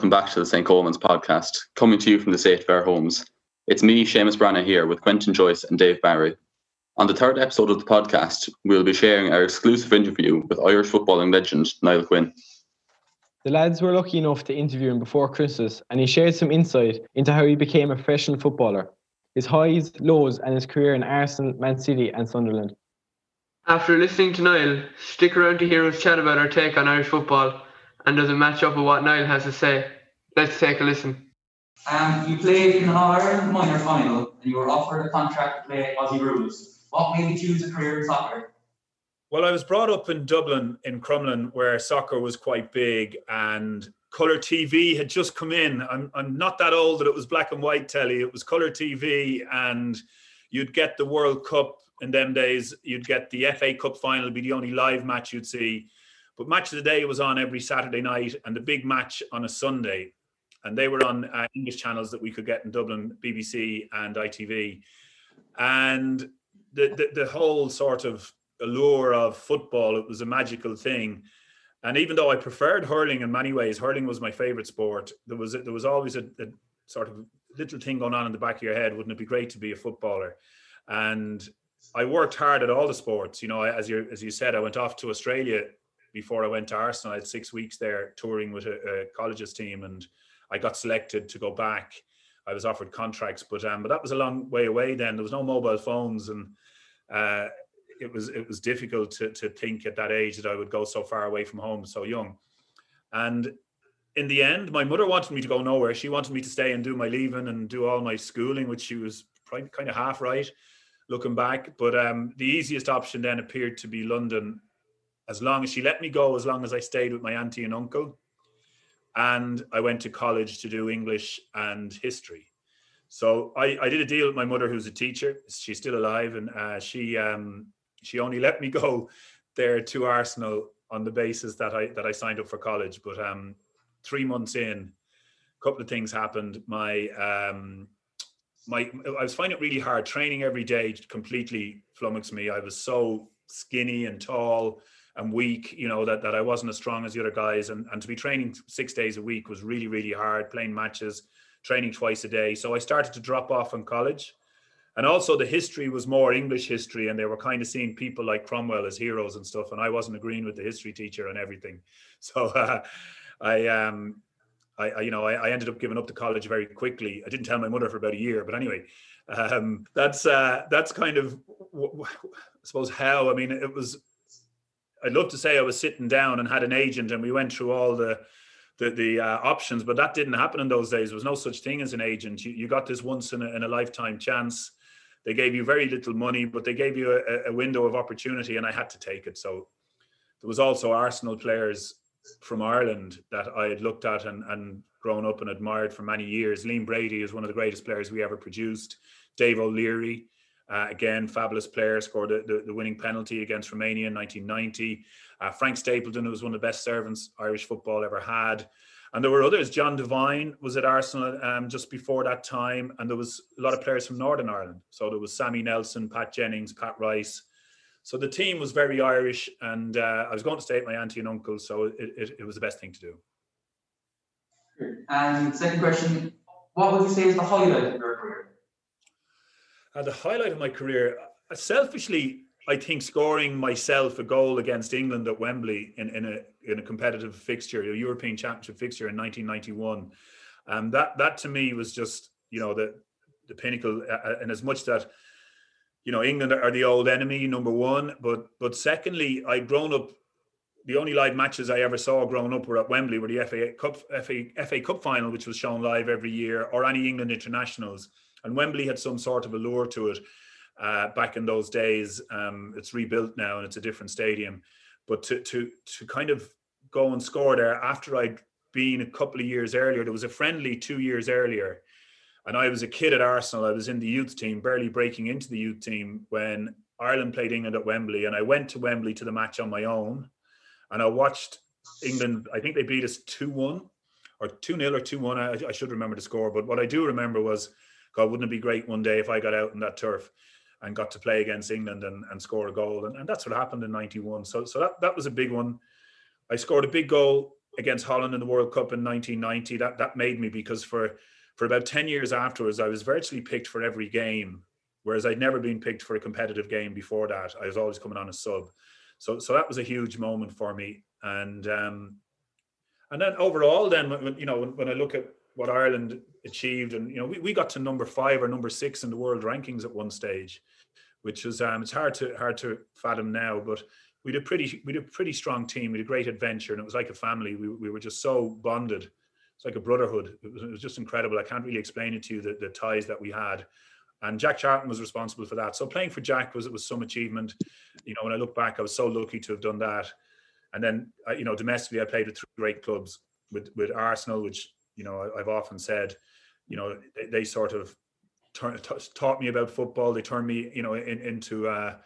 Hello and welcome back to the St. Coleman's podcast, coming to you from the Safe Fair Homes. It's me, Seamus Branna, here with Quentin Joyce and Dave Barry. On the third episode of the podcast, we'll be sharing our exclusive interview with Irish footballing legend Niall Quinn. The lads were lucky enough to interview him before Christmas, and he shared some insight into how he became a professional footballer, his highs, lows, and his career in Arsenal, Man City, and Sunderland. After listening to Niall, stick around to hear us chat about our take on Irish football and does it match up with what Niall has to say? Let's take a listen. Um, you played in an Ireland minor final and you were offered a contract to play Aussie rules. What made you choose a career in soccer? Well, I was brought up in Dublin, in Crumlin, where soccer was quite big and colour TV had just come in. I'm, I'm not that old that it was black and white telly, it was colour TV, and you'd get the World Cup in them days, you'd get the FA Cup final, be the only live match you'd see. But Match of the Day was on every Saturday night and the big match on a Sunday. And they were on uh, English channels that we could get in Dublin, BBC and ITV. And the, the, the whole sort of allure of football, it was a magical thing. And even though I preferred hurling in many ways, hurling was my favorite sport. There was there was always a, a sort of little thing going on in the back of your head. Wouldn't it be great to be a footballer? And I worked hard at all the sports. You know, as you as you said, I went off to Australia before I went to Arsenal. I had six weeks there touring with a, a colleges team, and I got selected to go back. I was offered contracts, but um, but that was a long way away. Then there was no mobile phones, and uh, it was it was difficult to to think at that age that I would go so far away from home so young. And in the end, my mother wanted me to go nowhere. She wanted me to stay and do my leaving and do all my schooling, which she was probably kind of half right looking back. But um, the easiest option then appeared to be London, as long as she let me go, as long as I stayed with my auntie and uncle. And I went to college to do English and history. So I, I did a deal with my mother, who's a teacher. She's still alive, and uh, she um, she only let me go there to Arsenal on the basis that I that I signed up for college. But um, three months in, a couple of things happened. My um, my I was finding it really hard. Training every day completely flummoxed me. I was so skinny and tall and weak, you know, that, that I wasn't as strong as the other guys. And, and to be training six days a week was really, really hard, playing matches, training twice a day. So I started to drop off in college. And also the history was more English history, and they were kind of seeing people like Cromwell as heroes and stuff. And I wasn't agreeing with the history teacher and everything. So uh, I um I, I, you know, I, I, ended up giving up the college very quickly. I didn't tell my mother for about a year, but anyway, um, that's uh, that's kind of, I suppose, how. I mean, it was. I'd love to say I was sitting down and had an agent, and we went through all the the, the uh, options, but that didn't happen in those days. There was no such thing as an agent. You, you got this once in a, in a lifetime chance. They gave you very little money, but they gave you a, a window of opportunity, and I had to take it. So there was also Arsenal players from Ireland that I had looked at and, and grown up and admired for many years. Liam Brady is one of the greatest players we ever produced. Dave O'Leary, uh, again, fabulous player, scored the, the, the, winning penalty against Romania in 1990. Uh, Frank Stapleton, who was one of the best servants Irish football ever had. And there were others. John Devine was at Arsenal um, just before that time. And there was a lot of players from Northern Ireland. So there was Sammy Nelson, Pat Jennings, Pat Rice, so the team was very Irish, and uh, I was going to stay at my auntie and uncle, so it, it, it was the best thing to do. And second question, what would you say is the highlight of your career? Uh, the highlight of my career, uh, selfishly, I think scoring myself a goal against England at Wembley in, in a in a competitive fixture, a European Championship fixture in 1991. Um, that that to me was just you know the the pinnacle. Uh, uh and as much that you know, England are the old enemy, number one. But but secondly, I'd grown up. The only live matches I ever saw growing up were at Wembley, were the FA Cup FA, FA Cup final, which was shown live every year, or any England internationals. And Wembley had some sort of allure to it uh, back in those days. Um, it's rebuilt now and it's a different stadium. But to to to kind of go and score there after I'd been a couple of years earlier, there was a friendly two years earlier and I was a kid at Arsenal. I was in the youth team, barely breaking into the youth team when Ireland played England at Wembley. And I went to Wembley to the match on my own. And I watched England, I think they beat us 2 1 or 2 0 or 2 1. I, I, should remember the score. But what I do remember was, God, wouldn't it be great one day if I got out in that turf and got to play against England and, and score a goal? And, and that's what happened in 91. So, so that, that was a big one. I scored a big goal against Holland in the World Cup in 1990. That that made me because for for about 10 years afterwards, I was virtually picked for every game, whereas I'd never been picked for a competitive game before that. I was always coming on a sub. So so that was a huge moment for me. And um, and then overall, then when, you know when, when I look at what Ireland achieved, and you know we, we got to number five or number six in the world rankings at one stage, which is um, it's hard to hard to fathom now, but we did pretty we did a pretty strong team. We had a great adventure, and it was like a family. We we were just so bonded. It's like a brotherhood. It was, it was just incredible. I can't really explain it to you the, the ties that we had. And Jack Charlton was responsible for that. So playing for Jack was it was some achievement. You know, when I look back, I was so lucky to have done that. And then, you know, domestically, I played with three great clubs with with Arsenal, which you know I've often said, you know, they, they sort of turn, t- taught me about football. They turned me, you know, in, into uh,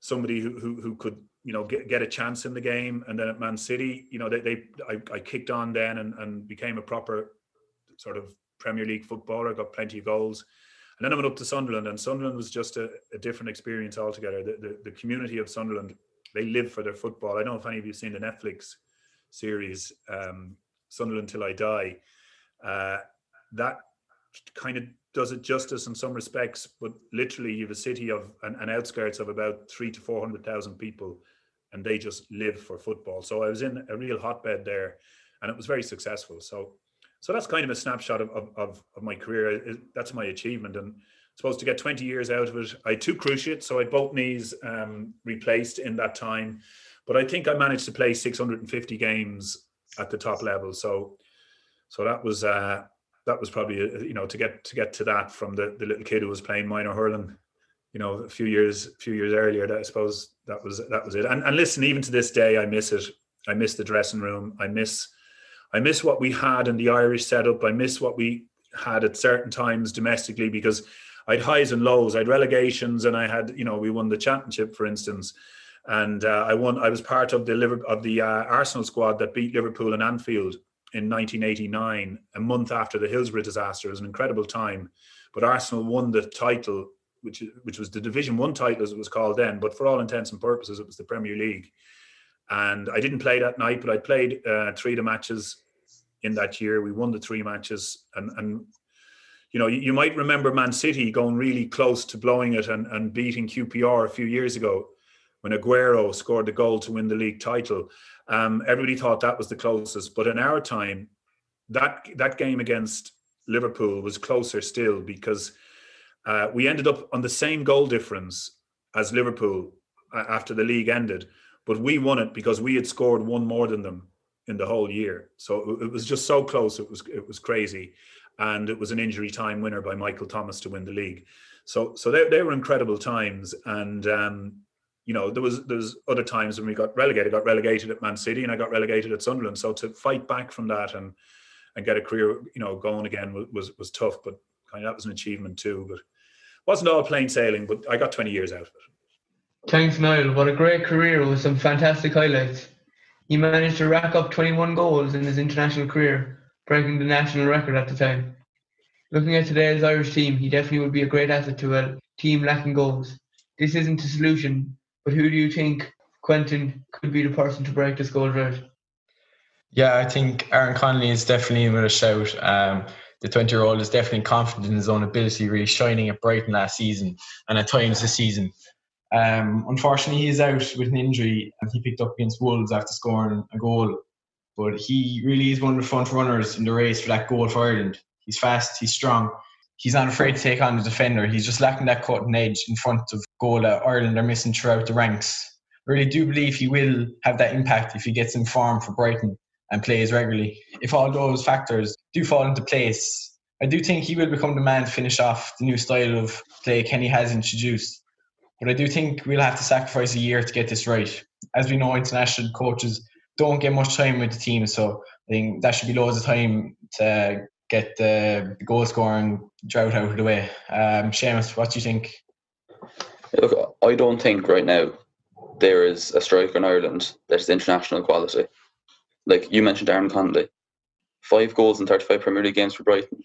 somebody who, who who could you know get, get a chance in the game. And then at Man City, you know, they, they I, I kicked on then and, and became a proper sort of Premier League footballer. Got plenty of goals. And then I went up to Sunderland, and Sunderland was just a, a different experience altogether. The, the, the community of Sunderland, they live for their football. I don't know if any of you have seen the Netflix series um, Sunderland Till I Die. Uh, that kind of does it justice in some respects, but literally you have a city of an, an outskirts of about three to four hundred thousand people, and they just live for football. So I was in a real hotbed there, and it was very successful. So, so that's kind of a snapshot of of, of my career. That's my achievement, and supposed to get twenty years out of it. I had two cruciates, so I had both knees um, replaced in that time, but I think I managed to play six hundred and fifty games at the top level. So, so that was. Uh, that was probably uh, you know to get to get to that from the, the little kid who was playing minor hurling you know a few years a few years earlier that i suppose that was that was it. And, and listen even to this day i miss it. I miss the dressing room. I miss i miss what we had in the irish setup. I miss what we had at certain times domestically because I had highs and lows. I had relegations and i had you know we won the championship for instance. And uh, i won i was part of the of the uh, arsenal squad that beat liverpool in anfield in 1989, a month after the Hillsborough disaster. It was an incredible time. But Arsenal won the title, which, which was the Division One title, as it was called then. But for all intents and purposes, it was the Premier League. And I didn't play that night, but I played uh, three of the matches in that year. We won the three matches. And, and you know, you, might remember Man City going really close to blowing it and, and beating QPR a few years ago when Aguero scored the goal to win the league title. Um, everybody thought that was the closest, but in our time, that that game against Liverpool was closer still because uh, we ended up on the same goal difference as Liverpool uh, after the league ended, but we won it because we had scored one more than them in the whole year. So it was just so close. It was it was crazy, and it was an injury time winner by Michael Thomas to win the league. So so they, they were incredible times, and um, you know, there was there's other times when we got relegated, got relegated at Man City, and I got relegated at Sunderland. So to fight back from that and and get a career, you know, going again was was, was tough, but kind of that was an achievement too. But wasn't all plain sailing, but I got 20 years out of it. Thanks, Niall. What a great career with some fantastic highlights. He managed to rack up 21 goals in his international career, breaking the national record at the time. Looking at today's Irish team, he definitely would be a great asset to a team lacking goals. This isn't a solution, but who do you think Quentin could be the person to break this goal drought? Yeah, I think Aaron Connolly is definitely in with a shout. Um, the 20 year old is definitely confident in his own ability, really shining at Brighton last season and at times this season. Um, unfortunately, he is out with an injury and he picked up against Wolves after scoring a goal. But he really is one of the front runners in the race for that goal for Ireland. He's fast, he's strong, he's not afraid to take on the defender. He's just lacking that cutting edge in front of goal that Ireland are missing throughout the ranks. I really do believe he will have that impact if he gets in form for Brighton and plays regularly. If all those factors do fall into place, I do think he will become the man to finish off the new style of play Kenny has introduced. But I do think we'll have to sacrifice a year to get this right. As we know, international coaches don't get much time with the team, so I think that should be loads of time to get the goal scoring drought out of the way. Um, Seamus, what do you think? Look, I don't think right now there is a striker in Ireland that's international quality. Like you mentioned, Aaron Connolly, five goals in 35 Premier League games for Brighton,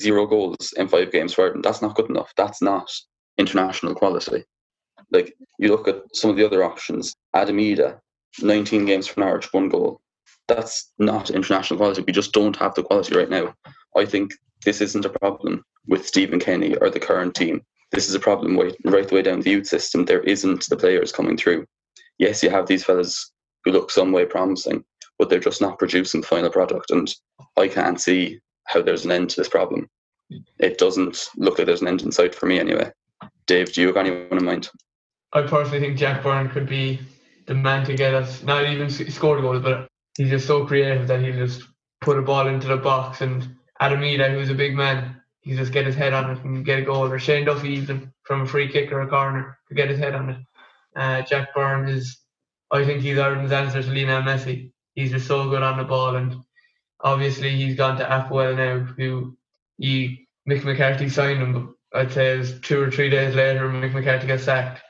zero goals in five games for Ireland. That's not good enough. That's not international quality. Like you look at some of the other options, Adam Idah, 19 games for Norwich, one goal. that's not international quality. We just don't have the quality right now. I think this isn't a problem with Stephen Kenny or the current team. This is a problem right, right the way down the youth system. There isn't the players coming through. Yes, you have these fellas who look some way promising, but they're just not producing the final product. And I can't see how there's an end to this problem. It doesn't look like there's an end in sight for me anyway. Dave, do you have anyone in mind? I personally think Jack Byrne could be the man to get us, not even score goals, but he's just so creative that he'll just put a ball into the box. And Adam Idah, who's a big man, he just get his head on it and get a goal. Or Shane Duffy, even from a free kick or a corner, to get his head on it. Uh, Jack Byrne is, I think he's Ireland's answer to Lionel Messi. He's just so good on the ball. And obviously, he's gone to APOEL now, who he, Mick McCarthy signed him, but I'd say it was two or three days later, Mick McCarthy got sacked.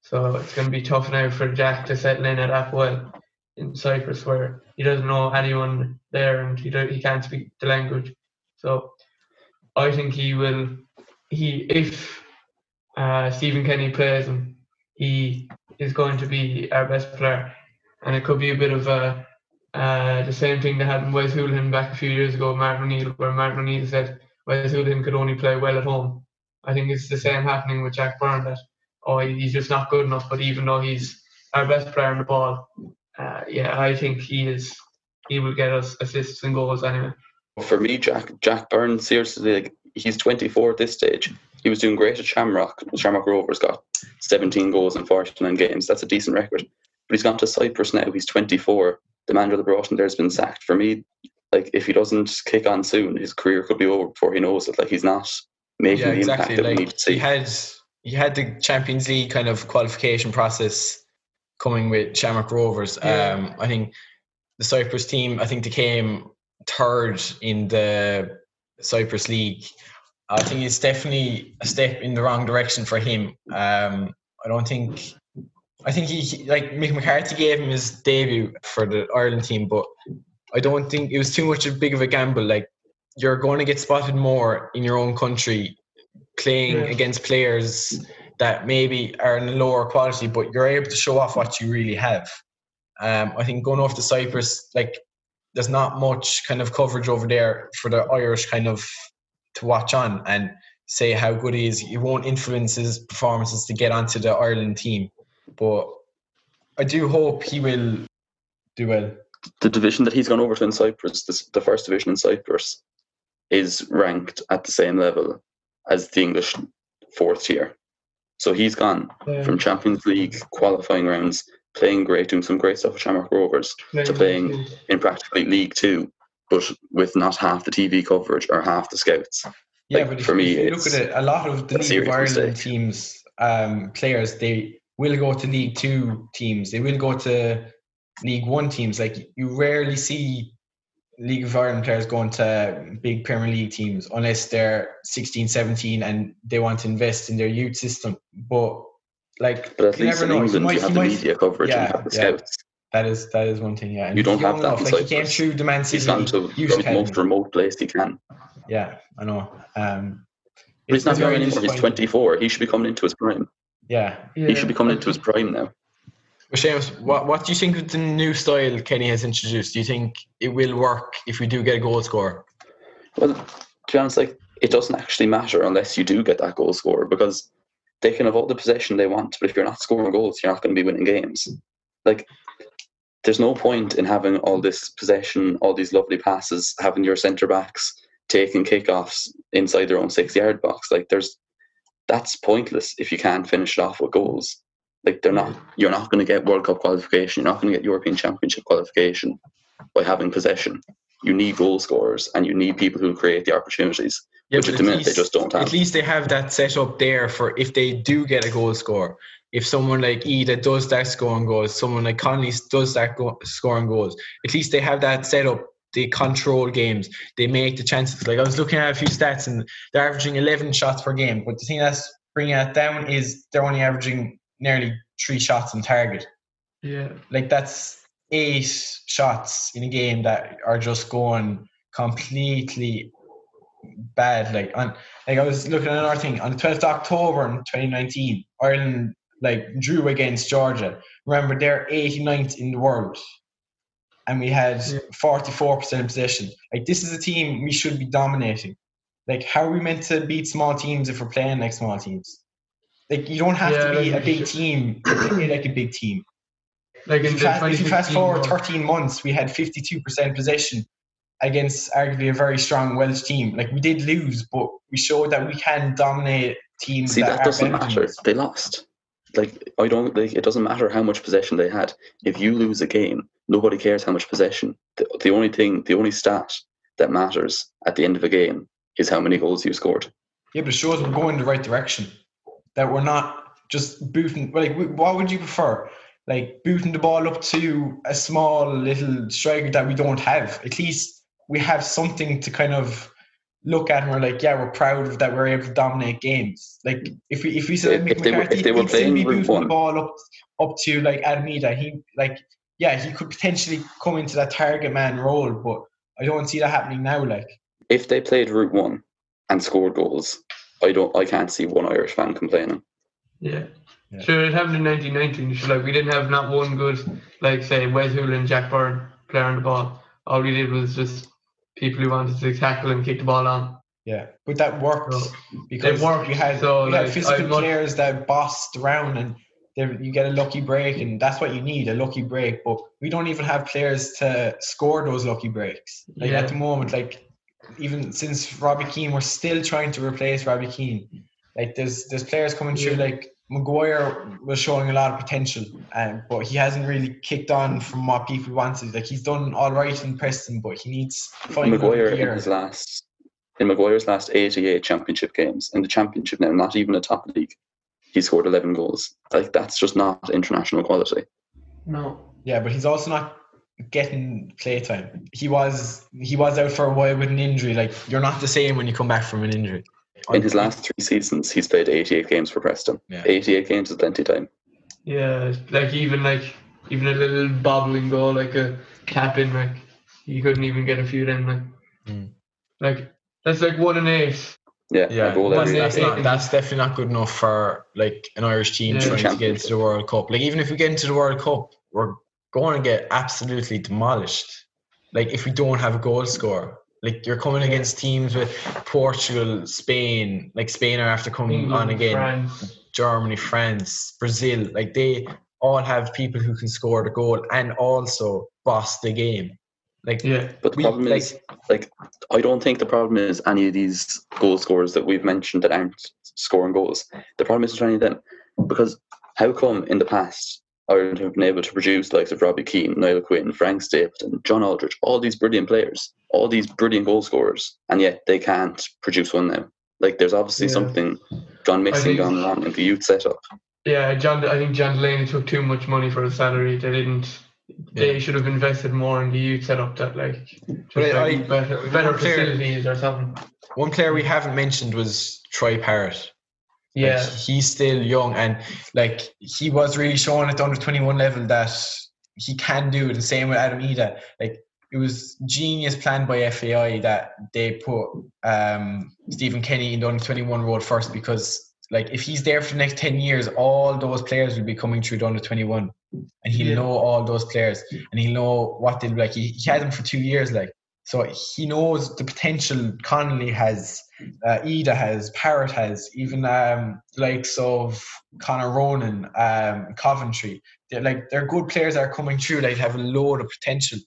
So it's going to be tough now for Jack to settle in at APOEL in Cyprus, where he doesn't know anyone there and he he can't speak the language. So I think he will. He if uh, Stephen Kenny plays him, he is going to be our best player, and it could be a bit of a uh, the same thing that happened with Wes Hoolahan back a few years ago, Martin O'Neill, where Martin O'Neill said Wes Hoolahan could only play well at home. I think it's the same happening with Jack Byrne that oh he's just not good enough. But even though he's our best player in the ball, uh, yeah, I think he is. He will get us assists and goals anyway. For me, Jack Jack Byrne, seriously, like, he's 24 at this stage. He was doing great at Shamrock. Shamrock Rovers got 17 goals in 49 games. That's a decent record. But he's gone to Cyprus now. He's 24. The manager that brought him there has been sacked. For me, like if he doesn't kick on soon, his career could be over before he knows it. Like he's not making yeah, the exactly. impact that Like we need to see. he had he had the Champions League kind of qualification process coming with Shamrock Rovers. Yeah. Um, I think the Cyprus team. I think they came third in the Cyprus League. I think it's definitely a step in the wrong direction for him. Um, I don't think. I think he like Mick McCarthy gave him his debut for the Ireland team, but I don't think it was too much of big of a gamble. Like you're going to get spotted more in your own country playing Yeah. against players that maybe are in a lower quality, but you're able to show off what you really have. Um, I think going off to Cyprus, like there's not much kind of coverage over there for the Irish kind of to watch on and say how good he is. It won't influence his performances to get onto the Ireland team, but I do hope he will do well. the division that he's gone over to in Cyprus, this, the first division in Cyprus, is ranked at the same level as the English fourth tier. So he's gone Yeah. from Champions League qualifying rounds, playing great, doing some great stuff with Shamrock Rovers, to playing in practically League Two, but with not half the TV coverage or half the scouts. Yeah, Like, but if, for me, if you look at it, a lot of the League of Ireland teams, um, players, they will go to League Two teams. They will go to League One teams. Like you rarely see League of Ireland players going to big Premier League teams unless they're 16, 17 and they want to invest in their youth system. But like, But at you least in know. England, might- you have the might- media coverage and yeah, you have the yeah. scouts. That is that is one thing. Yeah, and You don't have that enough, Like he came through the Man City He's gone to the most remote place he can. Yeah, I know. Um, But he's not very anymore. He's 24. He should be coming into his prime. Yeah, He should be coming into his prime now. Well, Seamus, what, what do you think of the new style Kenny has introduced? Do you think it will work if we do get a goal scorer? Well, to be honest, like it doesn't actually matter unless you do get that goal scorer because they can have all the possession they want, but if you're not scoring goals, you're not going to be winning games. Like, there's no point in having all this possession, all these lovely passes, having your centre backs taking kickoffs inside their own six yard box. Like, there's that's pointless if you can't finish it off with goals. Like, they're not. You're not going to get World Cup qualification. You're not going to get European Championship qualification by having possession. You need goal scorers and you need people who create the opportunities. Yeah, Which but at the minute they least- just don't have. At least they have that set up there for if they do get a goal score. If someone like Idah does that score scoring goals, someone like Connolly does that go- scoring goals, at least they have that set up. They control games. They make the chances. Like I was looking at a few stats, and they're averaging 11 shots per game. But the thing that's bringing that down is they're only averaging nearly three shots on target. Yeah. like that's eight shots in a game that are just going completely bad. Like on like I was looking at another thing on the twelfth October in 2019, Ireland like drew against Georgia. Remember they're 89th in the world. and we had 44% possession. Like this is a team we should be dominating. Like how are we meant to beat small teams if we're playing like small teams? Like you don't have Yeah, to be like a big you team to play like a big team. Like in If you, the fast, if you fast forward 13 months, we had 52% possession against arguably a very strong Welsh team. Like we did lose, but we showed that we can dominate teams. See, that are doesn't matter. us. They lost. Like I don't like it doesn't matter how much possession they had. If you lose a game, nobody cares how much possession. The, the only thing, the only stat that matters at the end of a game is how many goals you scored. Yeah, but it shows we're going in the right direction. That we're not just booting. Like, what would you prefer? Like booting the ball up to a small little striker that we don't have. At least we have something to kind of look at, and we're like, yeah, we're proud of that. We're able to dominate games. Like if we if we said If Mick they were- McCarthy, if they were he'd still playing be Route booting the ball up up to like Adam Idah. He like yeah, he could potentially come into that target man role, but I don't see that happening now. Like. If they played Route One and scored goals, I don't. I can't see one Irish fan complaining. Yeah. Yeah. Sure, it happened in 1919. Like, we didn't have not one good, like, say, Wes Hoolahan, Jack Byrne player on the ball. All we did was just people who wanted to tackle and kick the ball on. Yeah, but that worked So, because worked, you had so, you had like, physical players that bossed around and you get a lucky break, and that's what you need—a lucky break. But we don't even have players to score those lucky breaks. Like Yeah. at the moment, like even since Robbie Keane, we're still trying to replace Robbie Keane. Like there's there's players coming through. Like Maguire was showing a lot of potential, um, but he hasn't really kicked on from what people wanted. Like he's done all right in Preston, but he needs to find another Maguire in gear. his last in Maguire's last 88 championship games in the championship now, not even a top league, he scored 11 goals. Like that's just not international quality. No. Yeah, but he's also not getting playtime. He was he was out for a while with an injury. Like you're not the same when you come back from an injury. In his last three seasons, he's played 88 games for Preston. Yeah. 88 games is plenty time. Yeah, like, even, like, even a little bobbling goal, like a tap in, like, you couldn't even get a few of them, like. Mm. Like, that's like one and eight. Yeah, Yeah, one that's, every day- that's, not, that's definitely not good enough for like an Irish team Yeah. trying to get Championship. into the World Cup. Like even if we get into the World Cup, we're going to get absolutely demolished. Like if we don't have a goal scorer. Like you're coming against teams with Portugal, Spain, like Spain are after coming England, on again. France. Germany, France, Brazil, like they all have people who can score the goal and also boss the game. Like Yeah. But the we problem like is, like, I don't think the problem is any of these goal scorers that we've mentioned that aren't scoring goals. The problem isn't any of them. Because how come in the past Ireland have been able to produce the likes of Robbie Keane, Niall Quinn, Frank Stapleton, John Aldridge, all these brilliant players, all these brilliant goal scorers, and yet they can't produce one now? Like, there's obviously Yeah. something gone missing, think- gone wrong in the youth setup. Yeah, John. I think John Delaney took too much money for his salary. They didn't. They Yeah. should have invested more in the youth setup. That like, just But I- like better, better Clear. facilities or something. one player we haven't mentioned was Troy Parrott. Like, Yeah, he's still young and like he was really showing at the under 21 level that he can do it the same with Adam Idah. Like it was genius planned by FAI that they put um, Stephen Kenny in the under 21 role first because like if he's there for the next 10 years, all those players will be coming through the under 21 and he'll Yeah. know all those players and he'll know what they'll be like. He, he had them for two years, like so he knows the potential Connolly has uh, Idah has, Parrott has, even um, likes of Connor Ronan, um, Coventry. They're like they're good players that are coming through. They have a load of potential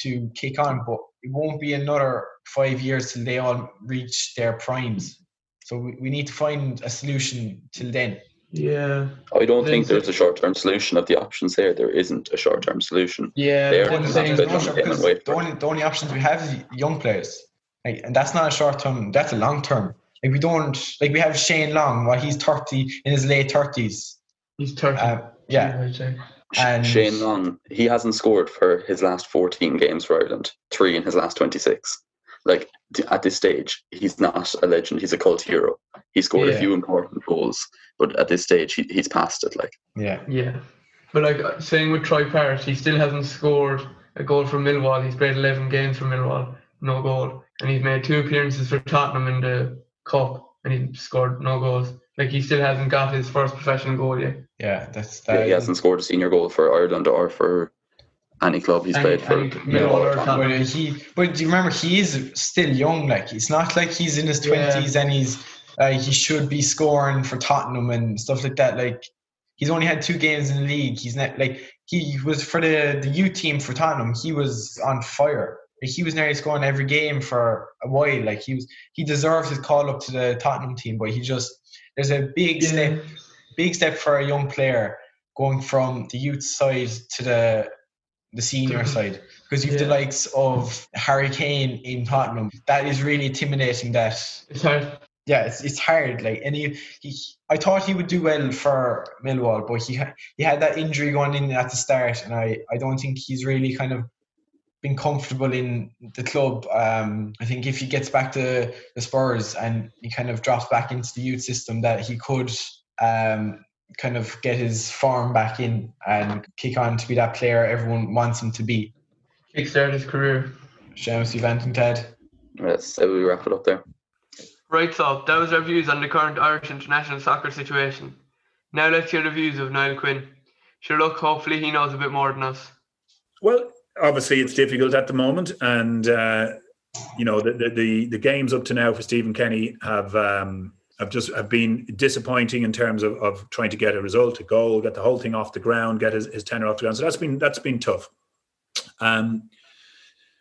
to kick on, but it won't be another five years till they all reach their primes. So we, we need to find a solution till then. Yeah, I don't think there's a short term solution of the options there. There isn't a short term solution. yeah. They're the one thing- No, enough. sure, Get them the only the only options we have is young players, like, and that's not a short term. That's a long term. Like we don't like we have Shane Long. While he's thirty in his late thirties. he's thirty. Uh, yeah, I'd say. Sh- And- Shane Long, he hasn't scored for his last 14 games for Ireland, three in his last 26. Like, d- at this stage, he's not a legend, he's a cult hero. He scored a few important goals, but at this stage, he, he's past it. Like, yeah. Yeah, but like uh, saying with Troy Parrott, he still hasn't scored a goal for Millwall. He's played eleven games for Millwall, no goal, and he's made two appearances for Tottenham in the cup, and he scored no goals. Like he still hasn't got his first professional goal yet. Yeah, that's yeah, that. he hasn't scored a senior goal for Ireland or for any club he's Any- played for. any- Millwall Millwall or or Tottenham. But he, but do you remember he is still young. Like it's not like he's in his Yeah. twenties and he's like he should be scoring for Tottenham and stuff like that. Like he's only had two games in the league. He's not like he was for the the youth team for Tottenham. He was on fire. Like, he was nearly scoring every game for a while. Like he was, he deserves his call up to the Tottenham team. But he just there's a big step big step for a young player going from the youth side to the the senior side because you've the likes of Harry Kane in Tottenham. That is really intimidating. That It's hard. yeah, it's, it's hard. Like and he, he, I thought he would do well for Millwall, but he he had that injury going in at the start, and I I don't think he's really kind of been comfortable in the club. Um, I think if he gets back to the Spurs and he kind of drops back into the youth system, that he could um, kind of get his form back in and kick on to be that player everyone wants him to be. Kickstart his career. Seamus, you've anything to add? Let's say we wrap it up there. Right, so that was our views on the current Irish international soccer situation. Now let's hear the views of Niall Quinn. Sure, look, hopefully he knows a bit more than us. Well, obviously it's difficult at the moment, and uh, you know the, the the the games up to now for Stephen Kenny have um, have just have been disappointing in terms of, of trying to get a result, a goal, get the whole thing off the ground, get his, his tenor off the ground. So that's been that's been tough. Um,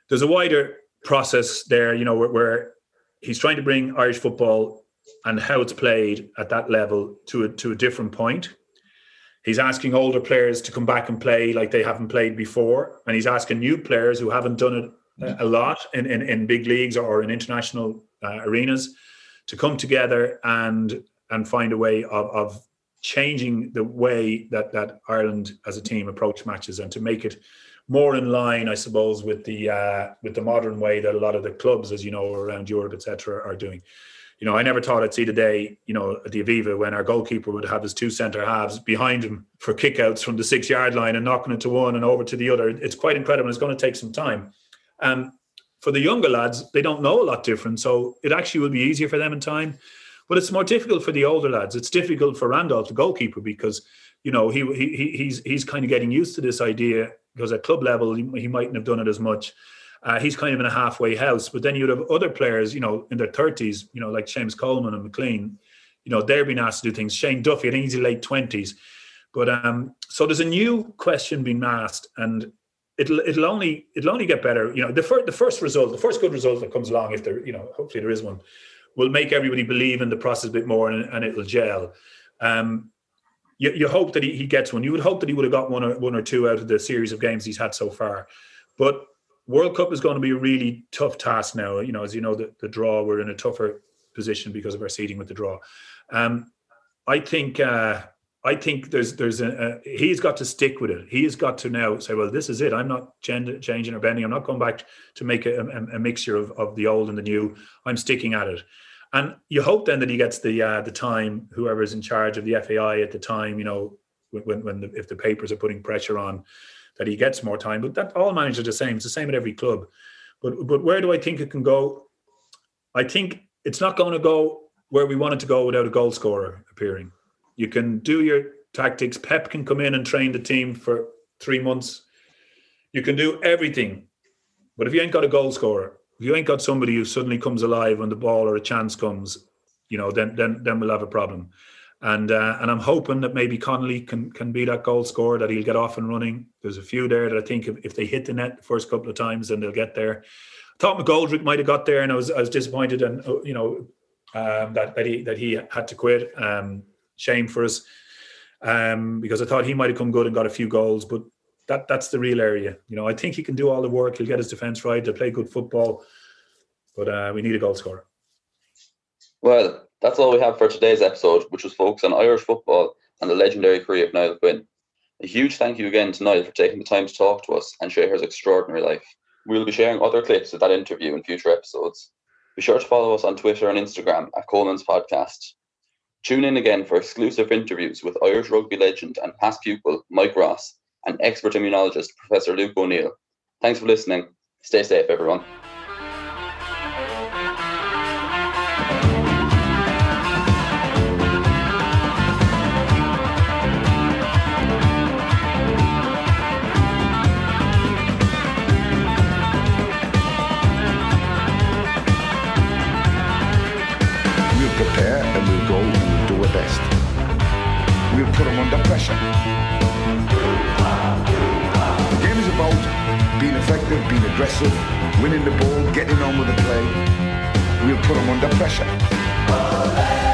there's a wider process there, you know, where, where he's trying to bring Irish football and how it's played at that level to a, to a different point. He's asking older players to come back and play like they haven't played before, and he's asking new players who haven't done it a- a lot in, in, in big leagues or in international uh, arenas to come together and and find a way of, of changing the way that that Ireland as a team approach matches and to make it more in line, I suppose, with the uh, with the modern way that a lot of the clubs, as you know, around Europe, etc., are doing. You know, I never thought I'd see the day, you know, at the Aviva when our goalkeeper would have his two centre halves behind him for kickouts from the six yard line and knocking it to one and over to the other. It's quite incredible. It's going to take some time. Um, for the younger lads, they don't know a lot different, so it actually will be easier for them in time. But it's more difficult for the older lads. It's difficult for Randolph, the goalkeeper, because you know he, he he- he's he's kind of getting used to this idea because at club level he, mightn't have done it as much. Uh, he's kind of in a halfway house. But then you'd have other players, you know, in their thirties, you know, like James Coleman and McClean. You know, they're being asked to do things. Shane Duffy, I think he's late twenties. But um, so there's a new question being asked, and it'll it'll only it'll only get better. You know, the first the first result, the first good result that comes along, if there, you know, hopefully there is one, will make everybody believe in the process a bit more, and, and it'll gel. Um, you, you hope that he, he gets one. You would hope that he would have got one or one or two out of the series of games he's had so far. But World Cup is going to be a really tough task now. You know, as you know, the, the draw we're in a tougher position because of our seeding with the draw. Um, I think uh, I think there's there's a, a he's got to stick with it. He has got to now say, well, this is it. I'm not gender, changing or bending. I'm not going back to make a, a, a mixture of, of the old and the new. I'm sticking at it. And you hope then that he gets the uh, the time. Whoever's in charge of the FAI at the time, you know, when when the, if the papers are putting pressure on, that he gets more time. But that all managers are the same. It's the same at every club. But but where do I think it can go? I think it's not going to go where we want it to go without a goal scorer appearing. You can do your tactics. Pep can come in and train the team for three months. You can do everything, but if you ain't got a goal scorer, if you ain't got somebody who suddenly comes alive when the ball or a chance comes, you know, then then then we'll have a problem. And uh, and I'm hoping that maybe Connolly can can be that goal scorer that he'll get off and running. There's a few there that I think if, if they hit the net the first couple of times, then they'll get there. I thought McGoldrick might have got there, and I was I was disappointed, and uh, you know um, that that he that he had to quit. Um, shame for us um, because I thought he might have come good and got a few goals, but that that's the real area. You know, I think he can do all the work. He'll get his defence right. He'll play good football, but uh, we need a goal scorer. Well, that's all we have for today's episode, which was focused on Irish football and the legendary career of Niall Quinn. A huge thank you again to Niall for taking the time to talk to us and share his extraordinary life. We will be sharing other clips of that interview in future episodes. Be sure to follow us on Twitter and Instagram at Coleman's Podcast. Tune in again for exclusive interviews with Irish rugby legend and past pupil Mike Ross and expert immunologist Professor Luke O'Neill. Thanks for listening. Stay safe, everyone. We'll put them under pressure. The game is about being effective, being aggressive, winning the ball, getting on with the play. We'll put them under pressure.